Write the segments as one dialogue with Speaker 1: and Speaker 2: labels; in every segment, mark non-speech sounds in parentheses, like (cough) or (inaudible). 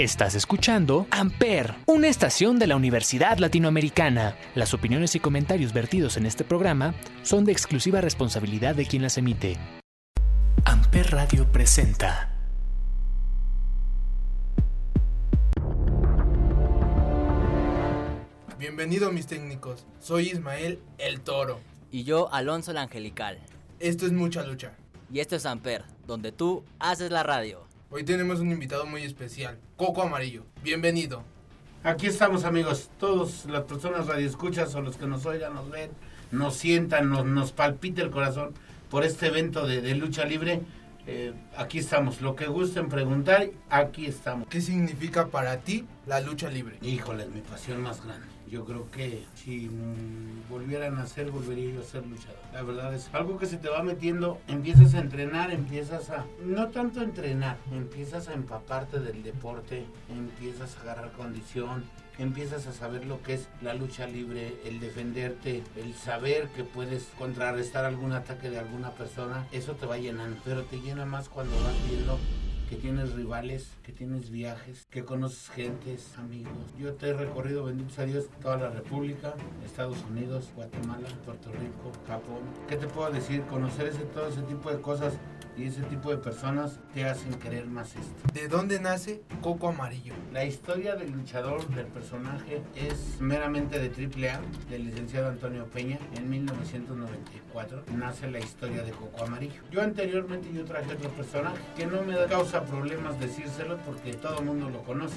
Speaker 1: Estás escuchando Amper, una estación de la Universidad Latinoamericana. Las opiniones y comentarios vertidos en este programa son de exclusiva responsabilidad de quien las emite. Amper Radio presenta.
Speaker 2: Bienvenido mis técnicos, soy Ismael el Toro.
Speaker 3: Y yo, Alonso el Angelical.
Speaker 2: Esto es Mucha Lucha.
Speaker 3: Y esto es Amper, donde tú haces la radio.
Speaker 2: Hoy tenemos un invitado muy especial, Coco Amarillo. Bienvenido.
Speaker 4: Aquí estamos amigos, todos las personas radioescuchas o los que nos oigan, nos ven, nos sientan, nos, nos palpita el corazón por este evento de, de lucha libre. Eh, aquí estamos, lo que gusten preguntar, aquí estamos.
Speaker 2: ¿Qué significa para ti la lucha libre?
Speaker 4: Híjole, mi pasión más grande. Yo creo que si mm, volviera a nacer, volvería yo a ser luchador. La verdad es algo que se te va metiendo, empiezas a entrenar, empiezas a, no tanto entrenar, empiezas a empaparte del deporte, empiezas a agarrar condición, empiezas a saber lo que es la lucha libre, el defenderte, el saber que puedes contrarrestar algún ataque de alguna persona, eso te va llenando, pero te llena más cuando vas viendo que tienes rivales, que tienes viajes, que conoces gentes, amigos. Yo te he recorrido, benditos a Dios, toda la República, Estados Unidos, Guatemala, Puerto Rico, Japón. ¿Qué te puedo decir? Conocer ese, todo ese tipo de cosas y ese tipo de personas te hacen querer más esto.
Speaker 2: ¿De dónde nace Coco Amarillo?
Speaker 4: La historia del luchador, del personaje, es meramente de AAA, del licenciado Antonio Peña, en 1994. Nace la historia de Coco Amarillo. Yo anteriormente yo traje otro personaje que no me causa problemas decírselo porque todo el mundo lo conoce.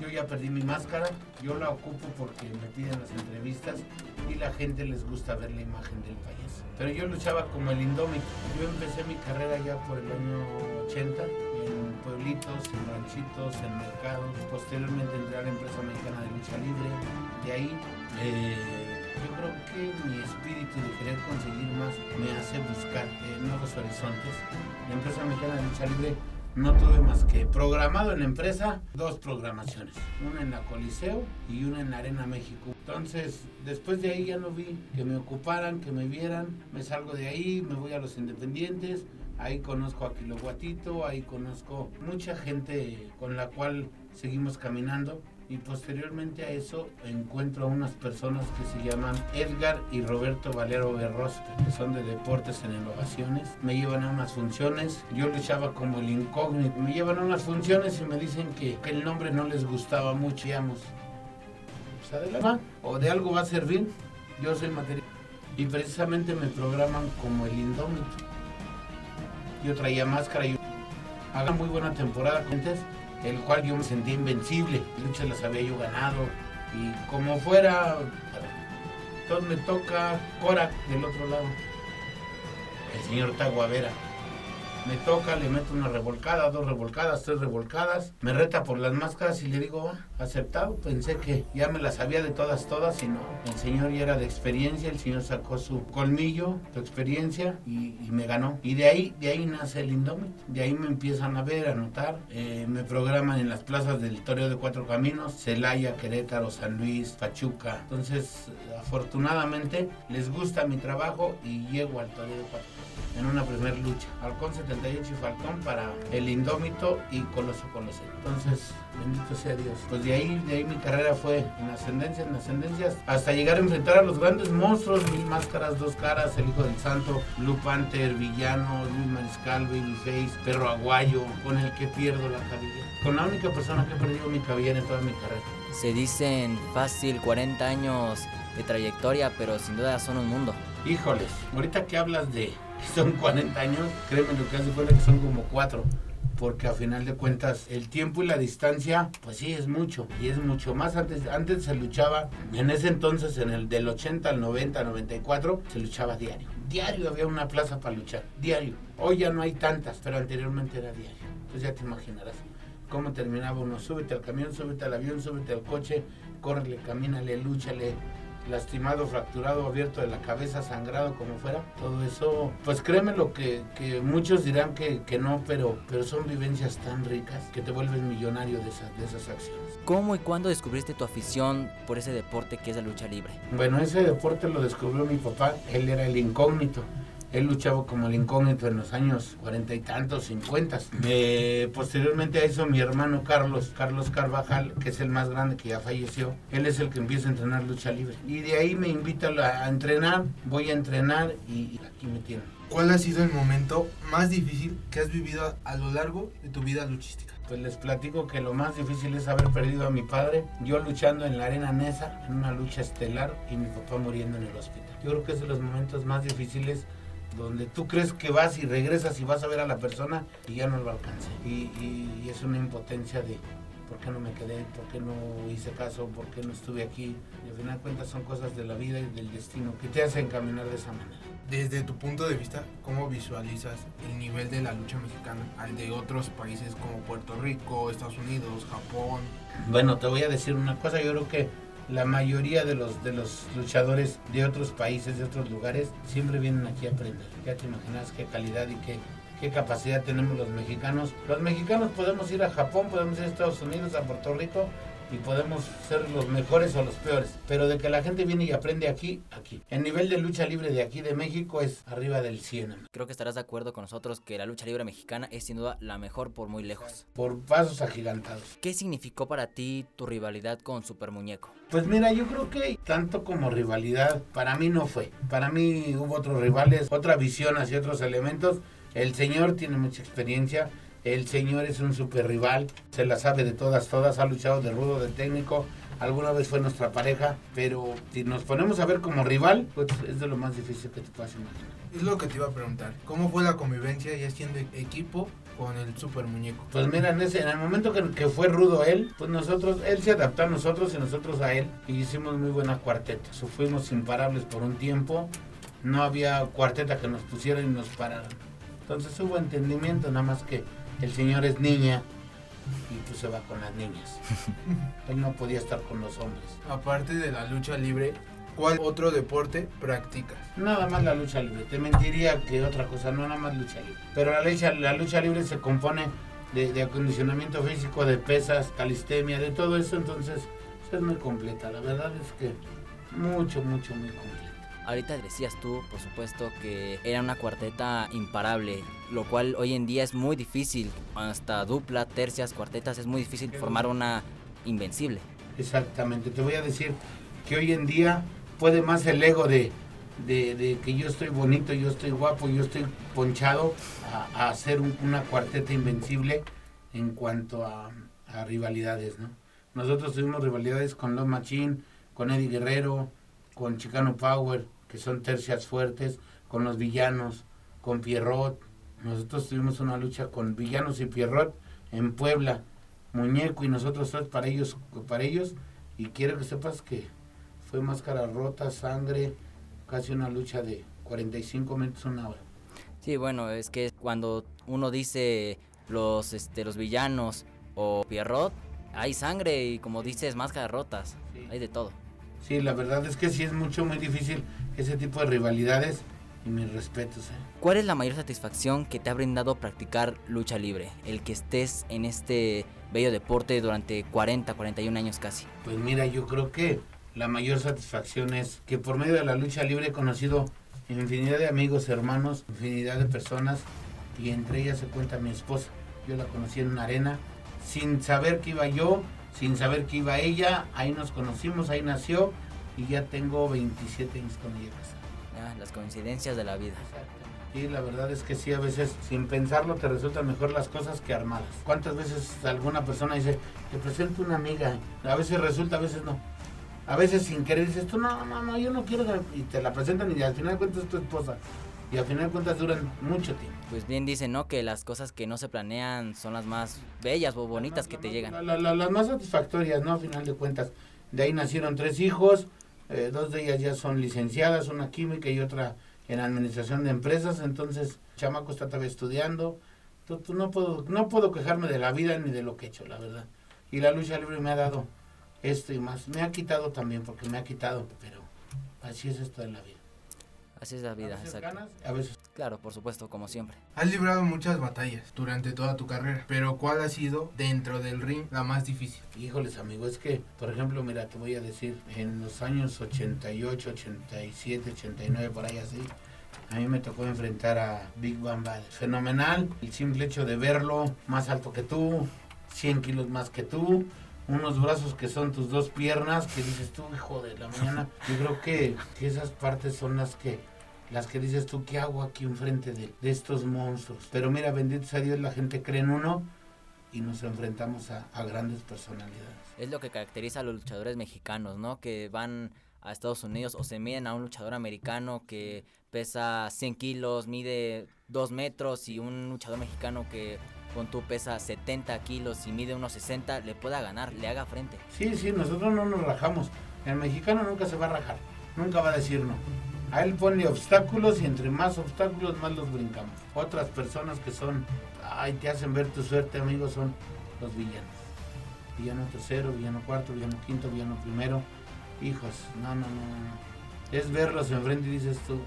Speaker 4: Yo ya perdí mi máscara, yo la ocupo porque me piden las entrevistas y la gente les gusta ver la imagen del payaso. Pero yo luchaba como el indómito. Yo empecé mi carrera ya por el año 80 en pueblitos, en ranchitos, en mercados. Posteriormente entré a la empresa mexicana de lucha libre. De ahí eh, yo creo que mi espíritu de querer conseguir más me hace buscar eh, nuevos horizontes. La empresa mexicana de lucha libre no tuve más que programado en la empresa dos programaciones, una en la Coliseo y una en la Arena México. Entonces, después de ahí ya no vi que me ocuparan, que me vieran, me salgo de ahí, me voy a los independientes, ahí conozco a Kiloguatito, ahí conozco mucha gente con la cual seguimos caminando y posteriormente a eso encuentro a unas personas que se llaman Edgar y Roberto Valero Berros, que son de deportes en innovaciones. Me llevan a unas funciones, yo luchaba como el incógnito, me llevan a unas funciones y me dicen que, el nombre no les gustaba mucho, digamos. Pues adelante, o de algo va a servir, yo soy material. Y precisamente me programan como el indómito. Yo traía máscara y haga muy buena temporada antes el cual yo me sentía invencible, luchas las había yo ganado y como fuera, entonces me toca Cora del otro lado, el señor Taguavera. Me toca, le meto una revolcada, dos revolcadas, tres revolcadas. Me reta por las máscaras y le digo, ah, aceptado. Pensé que ya me las sabía de todas, todas y no. El señor ya era de experiencia, el señor sacó su colmillo, su experiencia y, me ganó. Y de ahí, de ahí nace el indómito. De ahí me empiezan a ver, a notar. Eh, me programan en las plazas del Toreo de Cuatro Caminos, Celaya, Querétaro, San Luis, Pachuca. Entonces, afortunadamente, les gusta mi trabajo y llego al Toreo de Cuatro Caminos en una primer lucha. Halcón 78 y Falcón para el Indómito y Coloso Coloso. Entonces, bendito sea Dios. Pues de ahí, de ahí mi carrera fue en ascendencia, en ascendencias, hasta llegar a enfrentar a los grandes monstruos, Mil Máscaras, Dos Caras, El Hijo del Santo, Blue Panther, Villano, Luis Mariscal, Babyface, Perro Aguayo, con el que pierdo la cabellera. Con la única persona que he perdido mi cabellera en toda mi carrera.
Speaker 3: Se dicen fácil 40 años de trayectoria, pero sin duda son un mundo.
Speaker 4: Híjoles, ahorita que hablas de son 40 años, créeme lo que hace cuenta que son como 4. Porque a final de cuentas el tiempo y la distancia, pues sí, es mucho. Y es mucho más. Antes, antes se luchaba, en ese entonces, en el del 80 al 90, 94, se luchaba diario. Diario había una plaza para luchar. Diario. Hoy ya no hay tantas, pero anteriormente era diario. Entonces ya te imaginarás cómo terminaba uno. Súbete al camión, súbete al avión, súbete al coche, córrele, camínale, lúchale, lastimado, fracturado, abierto de la cabeza, sangrado, como fuera. Todo eso, pues créeme lo que, que muchos dirán que, que, no, pero, pero son vivencias tan ricas que te vuelves millonario de esas, de esas acciones.
Speaker 3: ¿Cómo y cuándo descubriste tu afición por ese deporte que es la lucha libre?
Speaker 4: Bueno, ese deporte lo descubrió mi papá, él era el incógnito. Él luchaba como el incógnito en los años cuarenta y tantos, cincuentas. Eh, posteriormente a eso, mi hermano Carlos, Carlos Carvajal, que es el más grande que ya falleció, él es el que empieza a entrenar lucha libre. Y de ahí me invita a, entrenar, voy a entrenar y aquí me tienen.
Speaker 2: ¿Cuál ha sido el momento más difícil que has vivido a lo largo de tu vida luchística?
Speaker 4: Pues les platico que lo más difícil es haber perdido a mi padre, yo luchando en la arena Nesa, en una lucha estelar, y mi papá muriendo en el hospital. Yo creo que es de los momentos más difíciles donde tú crees que vas y regresas y vas a ver a la persona y ya no lo alcance. Y, y, es una impotencia de por qué no me quedé, por qué no hice caso, por qué no estuve aquí. Y al final de cuentas son cosas de la vida y del destino que te hacen caminar de esa manera.
Speaker 2: Desde tu punto de vista, ¿cómo visualizas el nivel de la lucha mexicana al de otros países como Puerto Rico, Estados Unidos, Japón?
Speaker 4: Bueno, te voy a decir una cosa, yo creo que la mayoría de los, de los luchadores de otros países, de otros lugares, siempre vienen aquí a aprender. Ya te imaginas qué calidad y qué, qué capacidad tenemos los mexicanos. Los mexicanos podemos ir a Japón, podemos ir a Estados Unidos, a Puerto Rico y podemos ser los mejores o los peores. Pero de que la gente viene y aprende aquí, aquí. El nivel de lucha libre de aquí de México es arriba del 100.
Speaker 3: Creo que estarás de acuerdo con nosotros que la lucha libre mexicana es sin duda la mejor por muy lejos.
Speaker 4: Por pasos agigantados.
Speaker 3: ¿Qué significó para ti tu rivalidad con Super Muñeco?
Speaker 4: Pues mira, yo creo que tanto como rivalidad, para mí no fue. Para mí hubo otros rivales, otra visión hacia otros elementos. El señor tiene mucha experiencia, el señor es un super rival, se la sabe de todas, todas, ha luchado de rudo, de técnico, alguna vez fue nuestra pareja, pero si nos ponemos a ver como rival, pues es de lo más difícil que te imaginar.
Speaker 2: Es lo que te iba a preguntar, ¿cómo fue la convivencia ya siendo equipo con el super muñeco?
Speaker 4: Pues mira, en, ese, en el momento que, que, fue rudo él, pues nosotros, él se adaptó a nosotros y nosotros a él, y hicimos muy buena cuarteta. fuimos imparables por un tiempo, no había cuarteta que nos pusiera y nos pararan. Entonces hubo entendimiento, nada más que el señor es niña y pues se va con las niñas. (laughs) Él no podía estar con los hombres.
Speaker 2: Aparte de la lucha libre, ¿cuál otro deporte practicas?
Speaker 4: Nada más la lucha libre. Te mentiría que otra cosa, no nada más lucha libre. Pero la lucha, la lucha libre se compone de, de acondicionamiento físico, de pesas, calistemia, de todo eso. Entonces es muy completa. La verdad es que mucho, mucho, muy completa.
Speaker 3: Ahorita decías tú, por supuesto, que era una cuarteta imparable, lo cual hoy en día es muy difícil. Hasta dupla, tercias, cuartetas, es muy difícil formar una invencible.
Speaker 4: Exactamente, te voy a decir que hoy en día puede más el ego de, de, que yo estoy bonito, yo estoy guapo, yo estoy ponchado, a, hacer una cuarteta invencible en cuanto a, a, rivalidades, ¿no? Nosotros tuvimos rivalidades con Los Machín, con Eddie Guerrero, con Chicano Power, que son tercias fuertes, con los villanos, con Pierrot. Nosotros tuvimos una lucha con villanos y Pierrot en Puebla, Muñeco y nosotros tres para ellos, para ellos. Y quiero que sepas que fue máscara rota, sangre, casi una lucha de 45 minutos, una hora.
Speaker 3: Sí, bueno, es que cuando uno dice los, este, los villanos o Pierrot, hay sangre y como dices, máscaras rotas, hay de todo.
Speaker 4: Sí, la verdad es que sí es mucho, muy difícil ese tipo de rivalidades y mis respetos. ¿eh?
Speaker 3: ¿Cuál es la mayor satisfacción que te ha brindado practicar lucha libre? El que estés en este bello deporte durante 40, 41 años casi.
Speaker 4: Pues mira, yo creo que la mayor satisfacción es que por medio de la lucha libre he conocido infinidad de amigos, hermanos, infinidad de personas y entre ellas se cuenta mi esposa. Yo la conocí en una arena sin saber que iba yo, sin saber que iba ella, ahí nos conocimos, ahí nació y ya tengo 27 años con ella
Speaker 3: Ah, las coincidencias de la vida.
Speaker 4: Y la verdad es que sí, a veces sin pensarlo te resultan mejor las cosas que armadas. ¿Cuántas veces alguna persona dice, te presento una amiga? A veces resulta, a veces no. A veces sin querer dices, tú no, no, no, yo no quiero. Y te la presentan y al final cuentas es tu esposa. Y al final de cuentas duran mucho tiempo.
Speaker 3: Pues bien dicen, ¿no? Que las cosas que no se planean son las más bellas o bonitas que te llegan.
Speaker 4: las más satisfactorias, ¿no? Al final de cuentas. De ahí nacieron tres hijos, eh, dos de ellas ya son licenciadas, una química y otra en administración de empresas, entonces chamaco está todavía estudiando. Entonces, no puedo no puedo quejarme de la vida ni de lo que he hecho, la verdad. Y la lucha libre me ha dado esto y más. Me ha quitado también, porque me ha quitado, pero así es esto de la vida.
Speaker 3: Así es la vida,
Speaker 4: exacto. a veces.
Speaker 3: Claro, por supuesto, como siempre.
Speaker 2: Has librado muchas batallas durante toda tu carrera, pero ¿cuál ha sido dentro del ring la más difícil?
Speaker 4: Híjoles, amigo, es que, por ejemplo, mira, te voy a decir, en los años 88, 87, 89, por ahí así, A mí me tocó enfrentar a Big Bamba. Fenomenal. El simple hecho de verlo más alto que tú, 100 kilos más que tú, unos brazos que son tus dos piernas, que dices tú, hijo de la mañana. (laughs) Yo creo que, que esas partes son las que las que dices tú, ¿qué hago aquí enfrente de, de estos monstruos? Pero mira, bendito sea Dios, la gente cree en uno y nos enfrentamos a, a grandes personalidades.
Speaker 3: Es lo que caracteriza a los luchadores mexicanos, ¿no? Que van a Estados Unidos o se miden a un luchador americano que pesa 100 kilos, mide 2 metros y un luchador mexicano que con tu pesa 70 kilos y mide unos 60, le pueda ganar, le haga frente.
Speaker 4: Sí, sí, nosotros no nos rajamos. El mexicano nunca se va a rajar, nunca va a decir no. A él pone obstáculos y entre más obstáculos más los brincamos. Otras personas que son, ay, te hacen ver tu suerte, amigos, son los villanos. Villano tercero, villano cuarto, villano quinto, villano primero. Hijos, no, no, no, no. Es verlos enfrente y dices tú,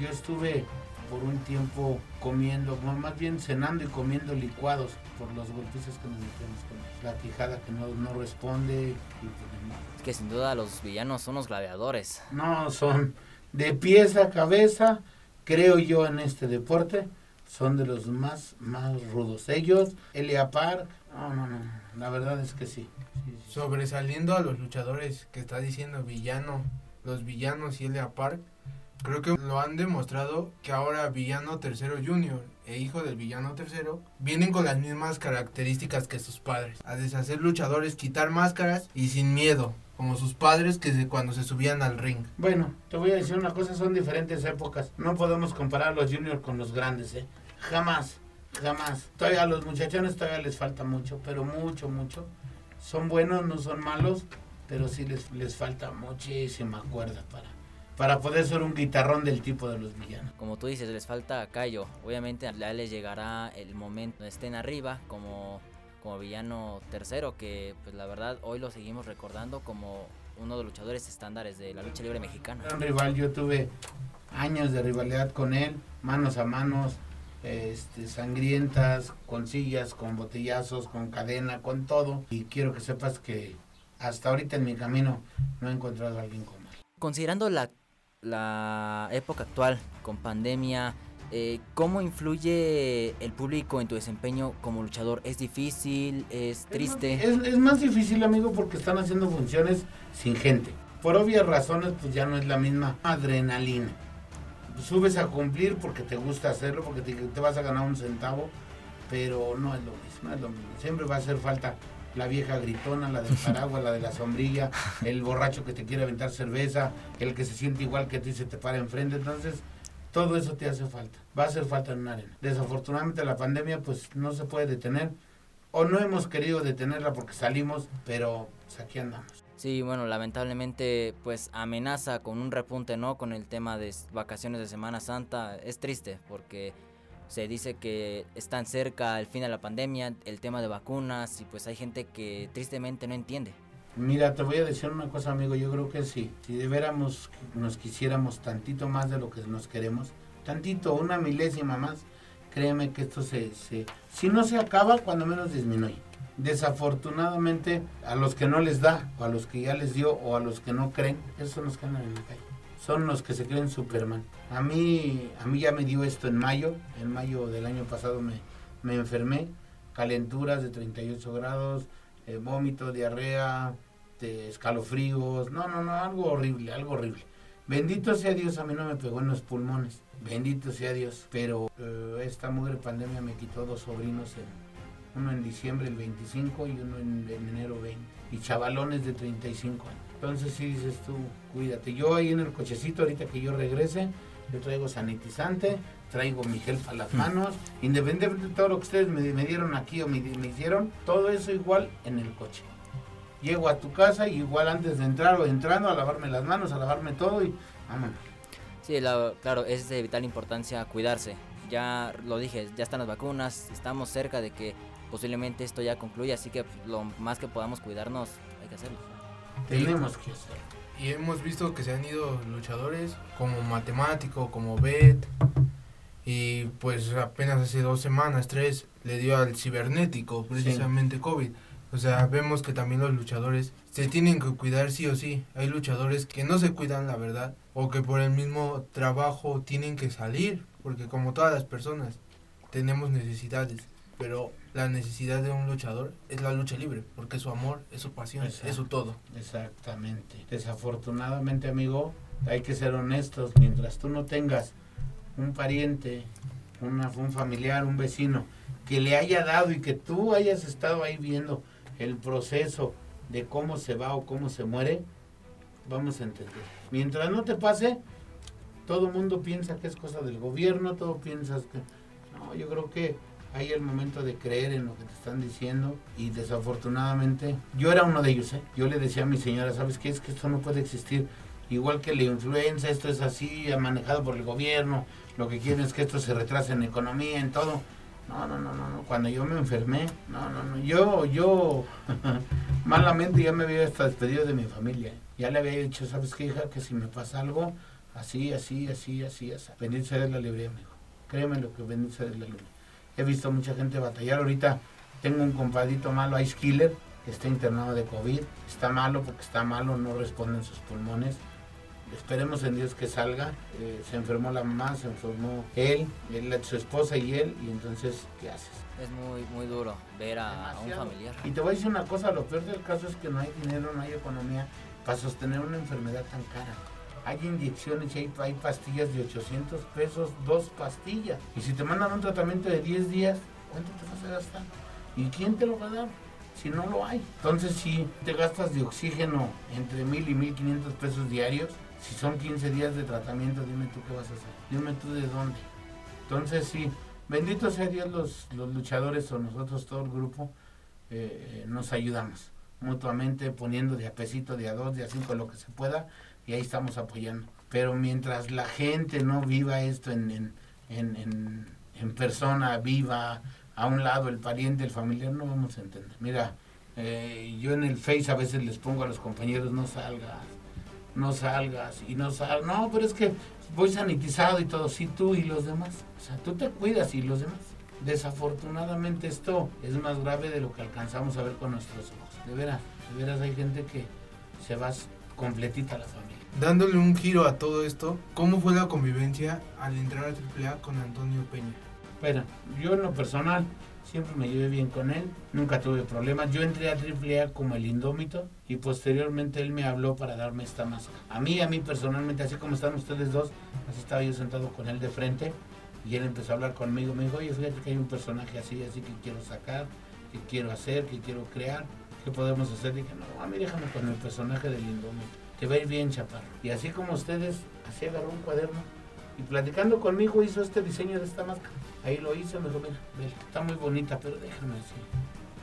Speaker 4: yo estuve por un tiempo comiendo, más bien cenando y comiendo licuados por los golpes que nos metemos con la quijada que no, no responde y pues,
Speaker 3: Es que sin duda los villanos son los gladiadores.
Speaker 4: No, son de pies a cabeza, creo yo en este deporte, son de los más, más rudos. Ellos, Elia Park, no, no, no, la verdad es que sí.
Speaker 2: Sobresaliendo a los luchadores que está diciendo villano, los villanos y Elia Park, creo que lo han demostrado que ahora Villano Tercero Junior e hijo del Villano Tercero vienen con las mismas características que sus padres. A deshacer luchadores, quitar máscaras y sin miedo como sus padres que se, cuando se subían al ring.
Speaker 4: Bueno, te voy a decir una cosa, son diferentes épocas. No podemos comparar a los juniors con los grandes, ¿eh? Jamás, jamás. Todavía a los muchachones todavía les falta mucho, pero mucho, mucho. Son buenos, no son malos, pero sí les, les falta muchísima cuerda para, para poder ser un guitarrón del tipo de los villanos.
Speaker 3: Como tú dices, les falta callo. Obviamente ya les llegará el momento donde estén arriba, como como villano tercero, que pues la verdad hoy lo seguimos recordando como uno de los luchadores estándares de la lucha libre mexicana.
Speaker 4: Un rival, yo tuve años de rivalidad con él, manos a manos, este, sangrientas, con sillas, con botellazos, con cadena, con todo. Y quiero que sepas que hasta ahorita en mi camino no he encontrado a alguien como él.
Speaker 3: Considerando la, la época actual, con pandemia, eh, ¿Cómo influye el público en tu desempeño como luchador? ¿Es difícil? ¿Es triste?
Speaker 4: Es, es, más difícil, amigo, porque están haciendo funciones sin gente. Por obvias razones, pues ya no es la misma adrenalina. Subes a cumplir porque te gusta hacerlo, porque te, te vas a ganar un centavo, pero no es lo mismo, no es lo mismo. Siempre va a hacer falta la vieja gritona, la del paraguas, la de la sombrilla, el borracho que te quiere aventar cerveza, el que se siente igual que tú y se te para enfrente. Entonces, todo eso te hace falta. Va a hacer falta en una arena. Desafortunadamente la pandemia pues no se puede detener. O no hemos querido detenerla porque salimos, pero pues, aquí andamos.
Speaker 3: Sí, bueno, lamentablemente pues amenaza con un repunte, ¿no? Con el tema de vacaciones de Semana Santa. Es triste porque se dice que están cerca el fin de la pandemia, el tema de vacunas y pues hay gente que tristemente no entiende.
Speaker 4: Mira, te voy a decir una cosa, amigo. Yo creo que sí. Si de veras nos quisiéramos tantito más de lo que nos queremos, tantito, una milésima más, créeme que esto se, se si no se acaba, cuando menos disminuye. Desafortunadamente, a los que no les da, o a los que ya les dio, o a los que no creen, esos nos quedan en la calle. Son los que se creen Superman. A mí, a mí ya me dio esto en mayo. En mayo del año pasado me, me enfermé. Calenturas de 38 grados, eh, diarrea, escalofríos, no, no, no, algo horrible, algo horrible. Bendito sea Dios, a mí no me pegó en los pulmones, bendito sea Dios, pero eh, esta mugre pandemia me quitó dos sobrinos, en, uno en diciembre el 25 y uno en, en, enero 20, y chavalones de 35 años. Entonces sí dices tú, cuídate. Yo ahí en el cochecito, ahorita que yo regrese, yo traigo sanitizante, traigo mi gel para las manos, independientemente de todo lo que ustedes me, me dieron aquí o me, me, hicieron, todo eso igual en el coche. Llego a tu casa y igual antes de entrar o entrando a lavarme las manos, a lavarme todo y vámonos.
Speaker 3: Sí, la, claro, es de vital importancia cuidarse. Ya lo dije, ya están las vacunas, estamos cerca de que posiblemente esto ya concluya, así que lo más que podamos cuidarnos, hay que hacerlo.
Speaker 4: Tenemos que hacerlo.
Speaker 2: Y hemos visto que se han ido luchadores como Matemático, como Bet. Y pues apenas hace dos semanas, tres, le dio al cibernético, precisamente sí. COVID. O sea, vemos que también los luchadores se tienen que cuidar sí o sí. Hay luchadores que no se cuidan, la verdad, o que por el mismo trabajo tienen que salir, porque como todas las personas tenemos necesidades, pero la necesidad de un luchador es la lucha libre, porque es su amor, es su pasión, es su todo.
Speaker 4: Exactamente. Desafortunadamente, amigo, hay que ser honestos, mientras tú no tengas un pariente, una, un familiar, un vecino, que le haya dado y que tú hayas estado ahí viendo el proceso de cómo se va o cómo se muere, vamos a entender. Mientras no te pase, todo el mundo piensa que es cosa del gobierno, todo piensas que... No, yo creo que hay el momento de creer en lo que te están diciendo y desafortunadamente yo era uno de ellos, ¿eh? yo le decía a mi señora, ¿sabes qué? Es que esto no puede existir. Igual que la influenza, esto es así, manejado por el gobierno, lo que quieren es que esto se retrase en economía, en todo. No, no, no, no. Cuando yo me enfermé, no, no, no. Yo, yo, (laughs) malamente ya me había hasta despedido de mi familia. Ya le había dicho, ¿sabes qué, hija? Que si me pasa algo, así, así, así, así, así. Bendito sea la librería, amigo. Créeme lo que bendito sea la librería. He visto mucha gente batallar. Ahorita tengo un compadito malo, Ice Killer, que está internado de COVID. Está malo porque está malo, no responden sus pulmones esperemos en Dios que salga. Eh, se enfermó la mamá, se enfermó él, su esposa y él, y entonces, ¿qué haces?
Speaker 3: Es muy, muy duro ver a, un familiar.
Speaker 4: Y te voy a decir una cosa, lo peor del caso es que no hay dinero, no hay economía para sostener una enfermedad tan cara. Hay inyecciones y hay, pastillas de 800 pesos, dos pastillas. Y si te mandan un tratamiento de 10 días, ¿cuánto te vas a gastar? ¿Y quién te lo va a dar? si no lo hay. Entonces, si te gastas de oxígeno entre mil y mil quinientos pesos diarios, si son 15 días de tratamiento, dime tú qué vas a hacer. Dime tú de dónde. Entonces, sí, bendito sea Dios, los, luchadores o nosotros, todo el grupo, eh, nos ayudamos mutuamente, poniendo de a pesito, de a dos, de a cinco, lo que se pueda, y ahí estamos apoyando. Pero mientras la gente no viva esto en, en, en, persona, viva, a un lado el pariente, el familiar, no vamos a entender. Mira, eh, yo en el Face a veces les pongo a los compañeros, no salgas, no salgas y no salgas. No, pero es que voy sanitizado y todo, sí, tú y los demás. O sea, tú te cuidas y los demás. Desafortunadamente esto es más grave de lo que alcanzamos a ver con nuestros ojos. De veras, de veras hay gente que se va completita a la familia.
Speaker 2: Dándole un giro a todo esto, ¿cómo fue la convivencia al entrar a AAA con Antonio Peña?
Speaker 4: Bueno, yo en lo personal siempre me llevé bien con él, nunca tuve problemas. Yo entré a AAA como el indómito y posteriormente él me habló para darme esta máscara. A mí, a mí personalmente, así como están ustedes dos, así estaba yo sentado con él de frente y él empezó a hablar conmigo. Me dijo, oye, fíjate que hay un personaje así, así que quiero sacar, que quiero hacer, que quiero crear, ¿qué podemos hacer? dije, no, a mí déjame con el personaje del indómito. Te va a ir bien, chaparro. Y así como ustedes, así agarró un cuaderno y platicando conmigo hizo este diseño de esta máscara. Ahí lo hizo, me dijo, mira, está muy bonita, pero déjame así.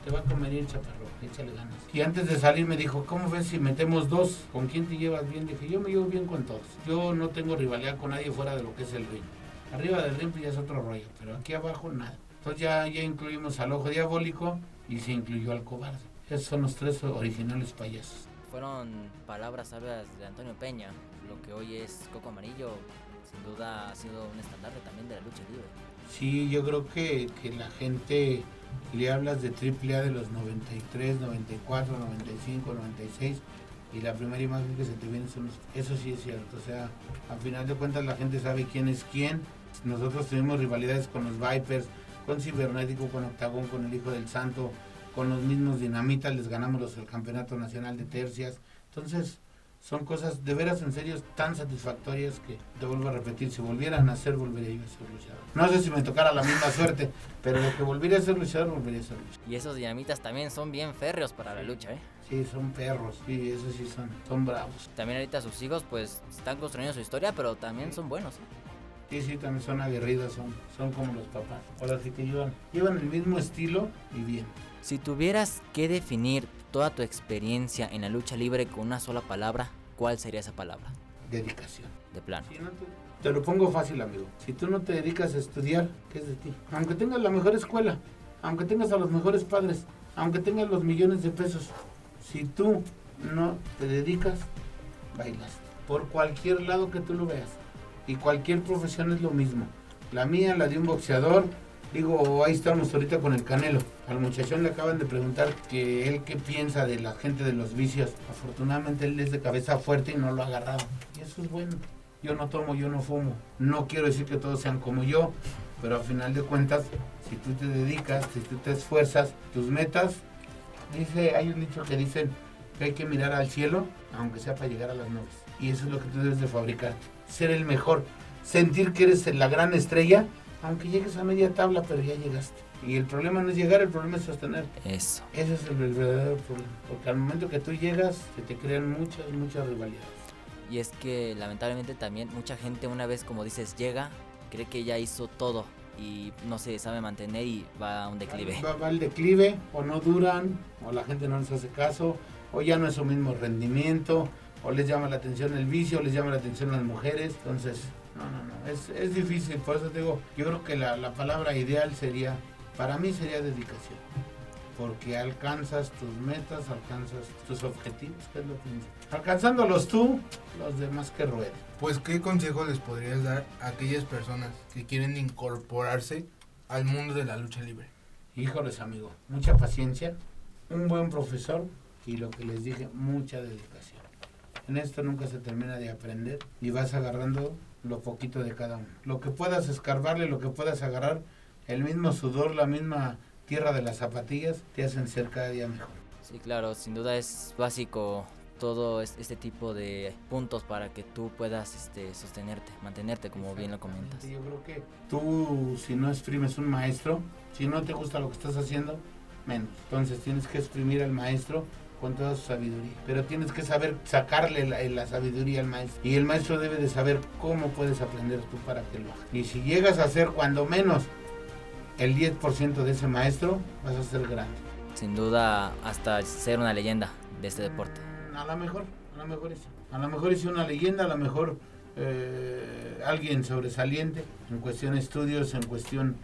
Speaker 4: Te va a convenir, chaparro, échale ganas. Y antes de salir me dijo, ¿cómo ves si metemos dos? ¿Con quién te llevas bien? Dije, yo me llevo bien con todos. Yo no tengo rivalidad con nadie fuera de lo que es el ring. Arriba del ring pues, ya es otro rollo, pero aquí abajo nada. Entonces ya, ya incluimos al ojo diabólico y se incluyó al cobarde. Esos son los tres originales payasos.
Speaker 3: Fueron palabras sabias de Antonio Peña, lo que hoy es Coco Amarillo, sin duda ha sido un estandarte también de la lucha libre.
Speaker 4: Sí, yo creo que, que la gente le hablas de AAA de los 93, 94, 95, 96 y la primera imagen que se te viene son. Eso sí es cierto, o sea, al final de cuentas la gente sabe quién es quién. Nosotros tuvimos rivalidades con los Vipers, con Cibernético, con Octagón, con el Hijo del Santo, con los mismos Dinamitas, les ganamos los, el Campeonato Nacional de Tercias. Entonces, son cosas de veras en serio tan satisfactorias que te vuelvo a repetir, si volvieran a ser, volvería yo a ser luchador. No sé si me tocara la misma suerte, pero lo que volvería a ser luchador, volvería a ser luchador.
Speaker 3: Y esos dinamitas también son bien férreos para la lucha, ¿eh?
Speaker 4: Sí, son perros, sí, esos sí son, son bravos.
Speaker 3: También ahorita sus hijos pues están construyendo su historia, pero también son buenos.
Speaker 4: Sí, sí, también son aguerridos, son, son como los papás. Ahora sí que llevan, llevan el mismo estilo y bien.
Speaker 3: Si tuvieras que definir toda tu experiencia en la lucha libre con una sola palabra, ¿cuál sería esa palabra?
Speaker 4: Dedicación.
Speaker 3: De plano.
Speaker 4: te lo pongo fácil, amigo. Si tú no te dedicas a estudiar, ¿qué es de ti? Aunque tengas la mejor escuela, aunque tengas a los mejores padres, aunque tengas los millones de pesos, si tú no te dedicas, bailas. Por cualquier lado que tú lo veas. Y cualquier profesión es lo mismo. La mía, la de un boxeador, Digo, ahí estamos ahorita con el Canelo. Al muchachón le acaban de preguntar que él qué piensa de la gente de los vicios. Afortunadamente él es de cabeza fuerte y no lo ha agarrado. Y eso es bueno. Yo no tomo, yo no fumo. No quiero decir que todos sean como yo, pero a final de cuentas, si tú te dedicas, si tú te esfuerzas, tus metas, dice, hay un dicho que dicen que hay que mirar al cielo, aunque sea para llegar a las nubes. Y eso es lo que tú debes de fabricarte. Ser el mejor. Sentir que eres la gran estrella aunque llegues a media tabla, pero ya llegaste. Y el problema no es llegar, el problema es sostener.
Speaker 3: Eso.
Speaker 4: Ese es el verdadero problema. Porque al momento que tú llegas, se te crean muchas, muchas rivalidades.
Speaker 3: Y es que lamentablemente también mucha gente una vez, como dices, llega, cree que ya hizo todo y no se sabe mantener y va a un declive.
Speaker 4: Va, va al declive, o no duran, o la gente no les hace caso, o ya no es su mismo rendimiento, o les llama la atención el vicio, o les llama la atención las mujeres. Entonces, no, no, no, es, es difícil, por eso te digo, yo creo que la, la palabra ideal sería, para mí sería dedicación, porque alcanzas tus metas, alcanzas tus objetivos, que es lo principal. Alcanzándolos tú, los demás que rueden.
Speaker 2: Pues, ¿qué consejo les podrías dar a aquellas personas que quieren incorporarse al mundo de la lucha libre?
Speaker 4: Híjoles, amigo, mucha paciencia, un buen profesor y lo que les dije, mucha dedicación. En esto nunca se termina de aprender y vas agarrando lo poquito de cada uno. Lo que puedas escarbarle, lo que puedas agarrar, el mismo sudor, la misma tierra de las zapatillas, te hacen ser cada día mejor.
Speaker 3: Sí, claro, sin duda es básico todo este tipo de puntos para que tú puedas este, sostenerte, mantenerte, como bien lo comentas.
Speaker 4: Yo creo que tú, si no exprimes un maestro, si no te gusta lo que estás haciendo, menos. Entonces tienes que exprimir al maestro con toda su sabiduría. Pero tienes que saber sacarle la, la, sabiduría al maestro. Y el maestro debe de saber cómo puedes aprender tú para que lo hagas. Y si llegas a ser cuando menos el 10% de ese maestro, vas a ser grande.
Speaker 3: Sin duda, hasta ser una leyenda de este deporte.
Speaker 4: A lo mejor, a lo mejor es. A lo mejor es una leyenda, a lo mejor eh, alguien sobresaliente en cuestión de estudios, en cuestión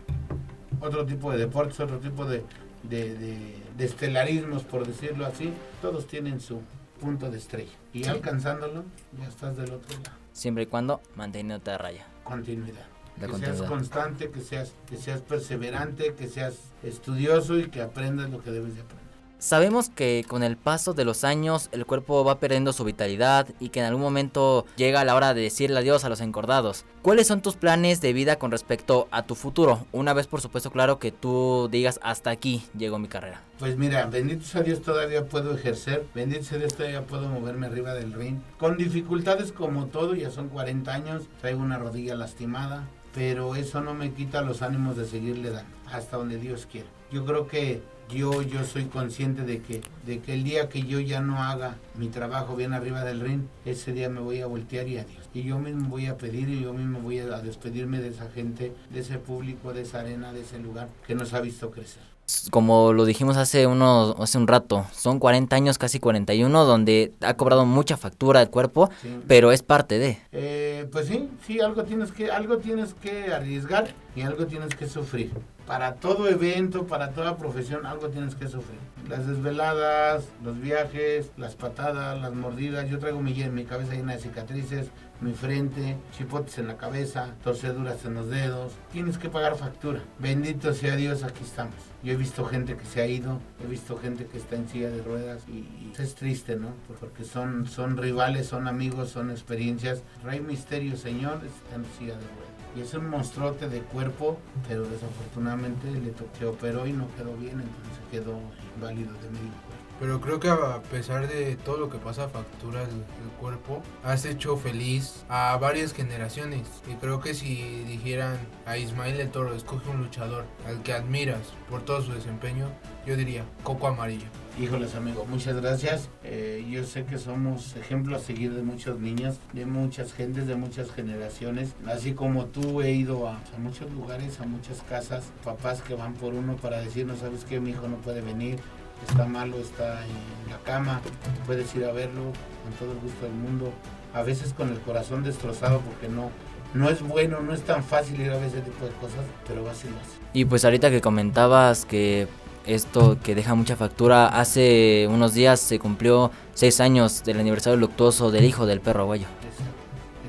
Speaker 4: otro tipo de deportes, otro tipo de, de, de, de, estelarismos, por decirlo así, todos tienen su punto de estrella. Y sí. alcanzándolo, ya estás del otro lado.
Speaker 3: Siempre y cuando manteniéndote a raya.
Speaker 4: Continuidad. La que continuidad. seas constante, que seas, que seas perseverante, que seas estudioso y que aprendas lo que debes de aprender.
Speaker 3: Sabemos que con el paso de los años el cuerpo va perdiendo su vitalidad y que en algún momento llega la hora de decirle adiós a los encordados. ¿Cuáles son tus planes de vida con respecto a tu futuro? Una vez por supuesto claro que tú digas hasta aquí llegó mi carrera.
Speaker 4: Pues mira, bendito sea Dios todavía puedo ejercer, bendito sea Dios todavía puedo moverme arriba del ring. Con dificultades como todo, ya son 40 años, traigo una rodilla lastimada, pero eso no me quita los ánimos de seguirle dando hasta donde Dios quiera. Yo creo que yo, yo soy consciente de que, de que el día que yo ya no haga mi trabajo bien arriba del ring, ese día me voy a voltear y adiós. Y yo mismo voy a pedir y yo mismo voy a despedirme de esa gente, de ese público, de esa arena, de ese lugar que nos ha visto crecer.
Speaker 3: Como lo dijimos hace, unos, hace un rato, son 40 años, casi 41, donde ha cobrado mucha factura el cuerpo, sí. pero es parte de.
Speaker 4: Eh, pues sí, sí, algo tienes que, algo tienes que arriesgar y algo tienes que sufrir para todo evento, para toda profesión, algo tienes que sufrir. Las desveladas, los viajes, las patadas, las mordidas. Yo traigo mi, mi cabeza llena de cicatrices, mi frente, chipotes en la cabeza, torceduras en los dedos. Tienes que pagar factura. Bendito sea Dios, aquí estamos. Yo he visto gente que se ha ido, he visto gente que está en silla de ruedas y, es triste, ¿no? Porque son, son rivales, son amigos, son experiencias. Rey Misterio, Señor, está en silla de ruedas y es un monstruote de cuerpo, pero desafortunadamente le se operó y no quedó bien, entonces quedó inválido de medio
Speaker 2: pero creo que a pesar de todo lo que pasa factura el, cuerpo, has hecho feliz a varias generaciones. Y creo que si dijeran a Ismael el Toro, escoge un luchador al que admiras por todo su desempeño, yo diría Coco Amarillo.
Speaker 4: Híjoles amigo, muchas gracias. Eh, yo sé que somos ejemplo a seguir de muchos niños, de muchas gentes, de muchas generaciones. Así como tú he ido a, a muchos lugares, a muchas casas, papás que van por uno para decirnos, sabes que mi hijo no puede venir, está malo, está en la cama, puedes ir a verlo con todo el gusto del mundo, a veces con el corazón destrozado porque no, no es bueno, no es tan fácil ir a ver ese tipo de cosas, pero vas y lo haces.
Speaker 3: Y pues ahorita que comentabas que esto que deja mucha factura, hace unos días se cumplió seis años del aniversario luctuoso del hijo del perro aguayo.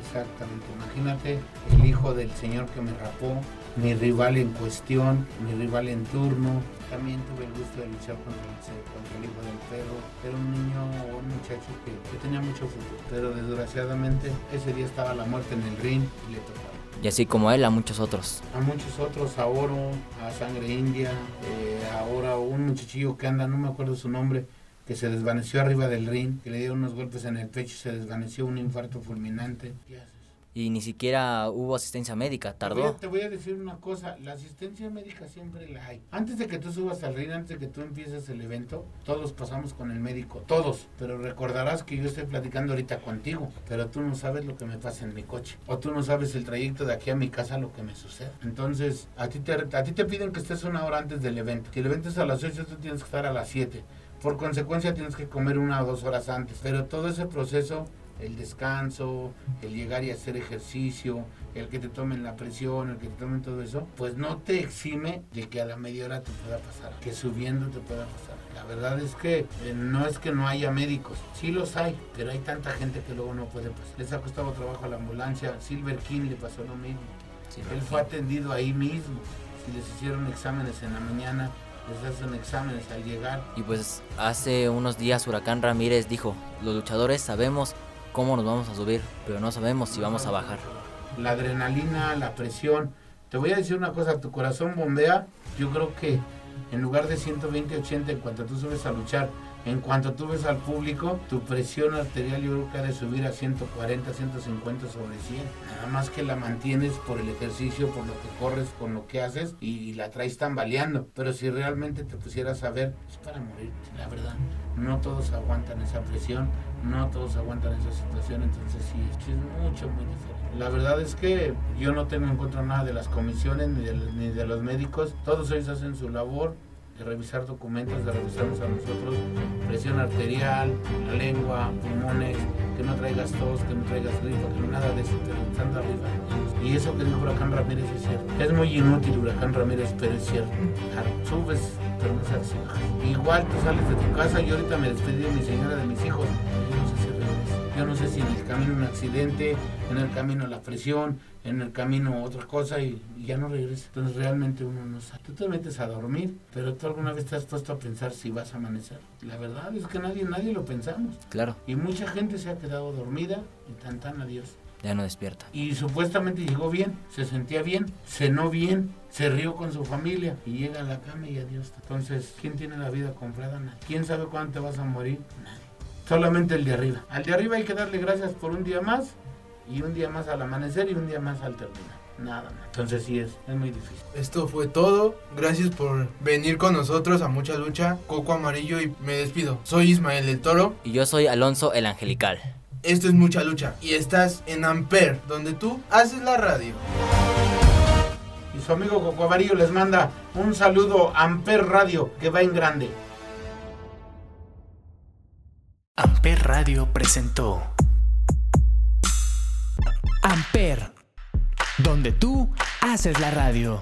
Speaker 4: Exactamente, imagínate el hijo del señor que me rapó, mi rival en cuestión, mi rival en turno. También tuve el gusto de luchar contra el, contra el hijo del perro. Era un niño o un muchacho que, que tenía mucho futuro, pero desgraciadamente ese día estaba la muerte en el ring y le tocaba.
Speaker 3: Y así como él, a muchos otros.
Speaker 4: A muchos otros, a Oro, a Sangre India, eh, ahora un muchachillo que anda, no me acuerdo su nombre, que se desvaneció arriba del ring, que le dieron unos golpes en el pecho y se desvaneció un infarto fulminante.
Speaker 3: Y ni siquiera hubo asistencia médica, tardó.
Speaker 4: Te voy, a, decir una cosa, la asistencia médica siempre la hay. Antes de que tú subas al ring, antes de que tú empieces el evento, todos pasamos con el médico, todos. Pero recordarás que yo estoy platicando ahorita contigo, pero tú no sabes lo que me pasa en mi coche. O tú no sabes el trayecto de aquí a mi casa, lo que me sucede. Entonces, a ti te, a ti te piden que estés una hora antes del evento. Si el evento es a las 8, tú tienes que estar a las 7. Por consecuencia, tienes que comer una o dos horas antes. Pero todo ese proceso el descanso, el llegar y hacer ejercicio, el que te tomen la presión, el que te tomen todo eso, pues no te exime de que a la media hora te pueda pasar, que subiendo te pueda pasar. La verdad es que eh, no es que no haya médicos, sí los hay, pero hay tanta gente que luego no puede pasar. Les ha costado trabajo a la ambulancia, Silver King le pasó lo mismo. Él fue atendido ahí mismo. Si les hicieron exámenes en la mañana, les hacen exámenes al llegar.
Speaker 3: Y pues hace unos días Huracán Ramírez dijo, los luchadores sabemos cómo nos vamos a subir, pero no sabemos si vamos a bajar.
Speaker 4: La adrenalina, la presión. Te voy a decir una cosa, tu corazón bombea. Yo creo que en lugar de 120, 80, en cuanto tú subes a luchar, en cuanto tú ves al público, tu presión arterial yo creo que ha de subir a 140, 150 sobre 100. Nada más que la mantienes por el ejercicio, por lo que corres, con lo que haces y, la traes tambaleando. Pero si realmente te pusieras a ver, es para morir, la verdad. No todos aguantan esa presión, no todos aguantan esa situación, entonces sí, es mucho, muy diferente. La verdad es que yo no tengo en contra nada de las comisiones ni de, ni de los médicos, todos ellos hacen su labor, de revisar documentos, de revisarnos a nosotros, presión arterial, la lengua, pulmones, que no traigas tos, que no traigas gripa, que no nada de eso, estando arriba. Y eso que dijo Huracán Ramírez es cierto. Es muy inútil Huracán Ramírez, pero es cierto. Subes, pero no sabes. Igual tú sales de tu casa y ahorita me despedí de mi señora, de mis hijos. Yo no sé si en el camino un accidente, en el camino la presión, en el camino otra cosa y, ya no regresa. Entonces realmente uno no sabe. Tú te metes a dormir, pero tú alguna vez te has puesto a pensar si vas a amanecer. La verdad es que nadie, nadie lo pensamos.
Speaker 3: Claro.
Speaker 4: Y mucha gente se ha quedado dormida y tan tan adiós.
Speaker 3: Ya no despierta.
Speaker 4: Y supuestamente llegó bien, se sentía bien, cenó bien, se rió con su familia y llega a la cama y adiós. Entonces, ¿quién tiene la vida comprada? Nadie. ¿Quién sabe cuándo te vas a morir? Nadie. Solamente el de arriba. Al de arriba hay que darle gracias por un día más y un día más al amanecer y un día más al terminar. Nada más. Entonces sí es, es muy difícil.
Speaker 2: Esto fue todo. Gracias por venir con nosotros a Mucha Lucha. Coco Amarillo y me despido. Soy Ismael del Toro.
Speaker 3: Y yo soy Alonso el Angelical.
Speaker 2: Esto es Mucha Lucha y estás en Amper, donde tú haces la radio.
Speaker 4: Y su amigo Coco Amarillo les manda un saludo a Amper Radio, que va en grande.
Speaker 1: Amper Radio presentó Amper, donde tú haces la radio.